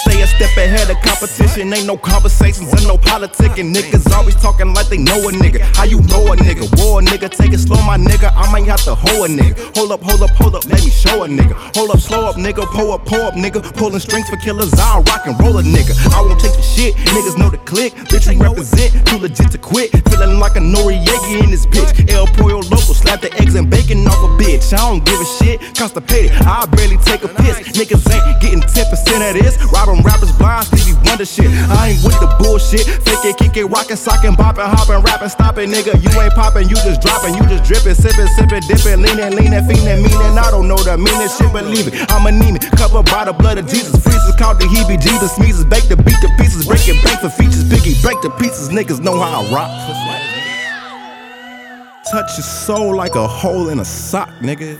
Stay a step ahead of competition. Ain't no conversations and no politicking. Niggas always talking like they know a nigga. How you know a nigga? War a nigga, take it slow, my nigga. I might have to hoe a nigga. Hold up, hold up, hold up, let me show a nigga. Hold up, slow up, nigga. Pull up, pull up, nigga. Pulling strings for killers. I'll rock and roll a nigga. I won't take the shit. Niggas know the click. Bitch, represent. Too legit to quit. Feeling like a Noriega in this bitch. El Pollo Slap the eggs and bacon off a bitch. I don't give a shit. Constipated. I barely take a piss. Niggas ain't getting 10% of this. Robbing rappers blind, Stevie Wonder shit. I ain't with the bullshit. Fake it, kick it, rockin', sockin', boppin', hoppin', rappin', stoppin', nigga. You ain't poppin', you just droppin', you just drippin', sippin', sippin', dippin', leanin', leanin', fiendin', meanin'. I don't know the meaning, shit, believe it. I'm anemic, covered by the blood of Jesus. Freezes, count the heebie jeebus, sneezes, bake the beat to pieces, break it, bank for features, piggy, break the pieces. Niggas know how I rock touch your soul like a hole in a sock, nigga.